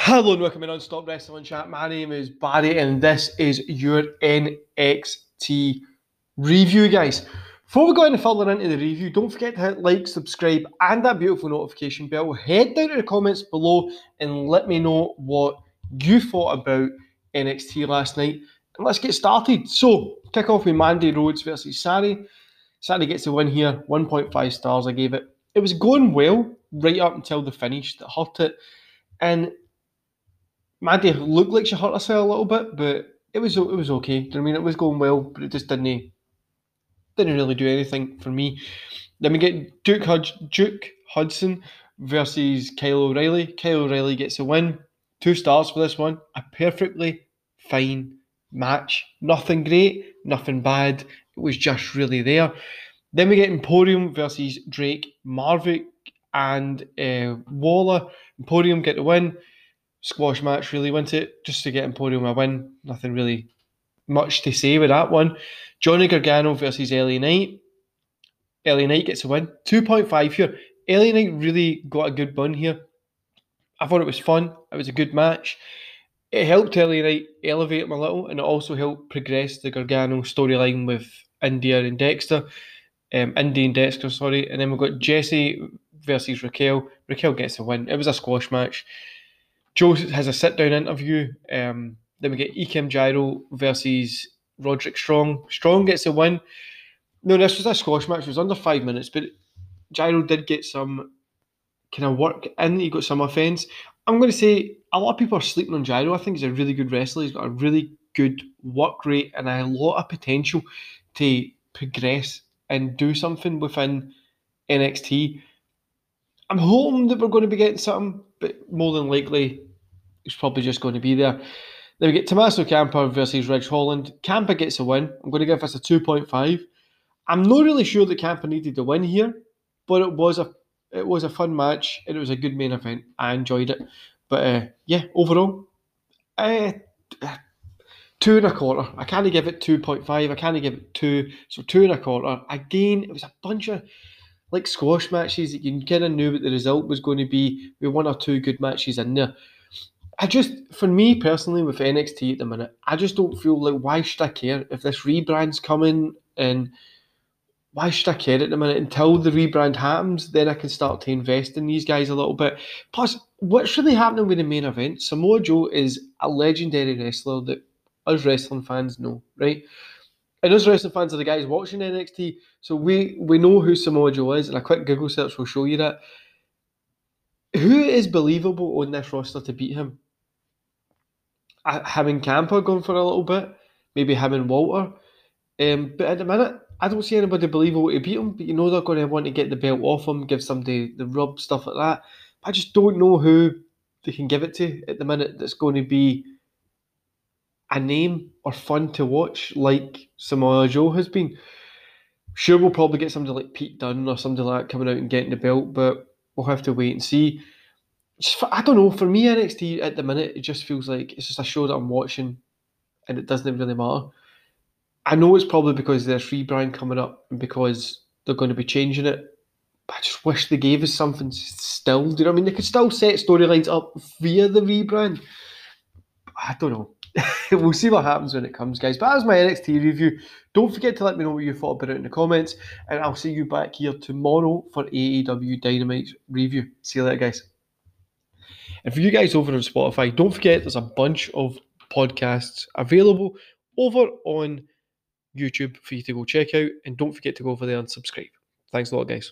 Hello and welcome to Non-Stop Wrestling Chat. My name is Barry and this is your NXT review, guys. Before we go any further into the review, don't forget to hit like, subscribe, and that beautiful notification bell. Head down to the comments below and let me know what you thought about NXT last night. And let's get started. So, kick off with Mandy Rose versus Sarray. Sarray gets the win here, 1.5 stars I gave it. It was going well right up until the finish that hurt it. And Mandy looked like she hurt herself a little bit, but it was it was okay. I mean, it was going well, but it just didn't didn't really do anything for me. Then we get Duke Hud- Duke Hudson versus Kyle O'Reilly. Kyle O'Reilly gets a win. Two stars for this one. A perfectly fine match. Nothing great, nothing bad. It was just really there. Then we get Imperium versus Drake, Maverick, and uh, Waller. Imperium get the win squash match, really, went it? Just to get Imperium a win. Nothing really much to say with that one. Johnny Gargano versus LA Knight. LA Knight gets a win. 2.5 here. LA Knight really got a good bun here. I thought it was fun. It was a good match. It helped LA Knight elevate him a little, and it also helped progress the Gargano storyline with India and Dexter. Um, Indi and Dexter, sorry. And then we've got Jesse versus Raquel. Raquel gets a win. It was a squash match. Joe has a sit down interview. Um, then we get Ikemen Jiro versus Roderick Strong. Strong gets a win. No, this was a squash match. It was under five minutes, but Jiro did get some kind of work in. He got some offense. I'm going to say a lot of people are sleeping on Jiro. I think he's a really good wrestler. He's got a really good work rate and a lot of potential to progress and do something within NXT. I'm hoping that we're going to be getting something, but more than likely He's probably just going to be there. Then we get Tommaso Ciampa versus Ridge Holland. Ciampa gets a win. I'm going to give us a 2.5. I'm not really sure that Ciampa needed to win here, but it was a it was a fun match and it was a good main event. I enjoyed it. But uh, yeah, overall, uh, two and a quarter. I can't give it 2.5. I can't give it two. So two and a quarter. Again, it was a bunch of like squash matches that you kind of knew what the result was going to be. We one or two good matches in there. I just, for me personally, with NXT at the minute, I just don't feel like why should I care if this rebrand's coming and why should I care at the minute until the rebrand happens? Then I can start to invest in these guys a little bit. Plus, what's really happening with the main event? Samoa Joe is a legendary wrestler that us wrestling fans know, right? And us wrestling fans are the guys watching NXT, so we we know who Samoa Joe is, and a quick Google search will show you that. Who is believable on this roster to beat him? Having Camper going for a little bit, maybe having Walter. Um, but at the minute, I don't see anybody believable to beat him. But you know they're going to want to get the belt off him, give somebody the rub, stuff like that. I just don't know who they can give it to at the minute that's going to be a name or fun to watch like Samoa Joe has been. Sure, we'll probably get somebody like Pete Dunne or somebody like that coming out and getting the belt, but we'll have to wait and see I don't know. For me, NXT at the minute, it just feels like it's just a show that I'm watching, and it doesn't really matter. I know it's probably because there's rebrand coming up and because they're going to be changing it. But I just wish they gave us something still. Do you know what I mean? They could still set storylines up via the rebrand. I don't know. we'll see what happens when it comes, guys. But as my NXT review. Don't forget to let me know what you thought about it in the comments, and I'll see you back here tomorrow for AEW Dynamite review. See you later, guys. And for you guys over on Spotify, don't forget there's a bunch of podcasts available over on YouTube for you to go check out. And don't forget to go over there and subscribe. Thanks a lot, guys.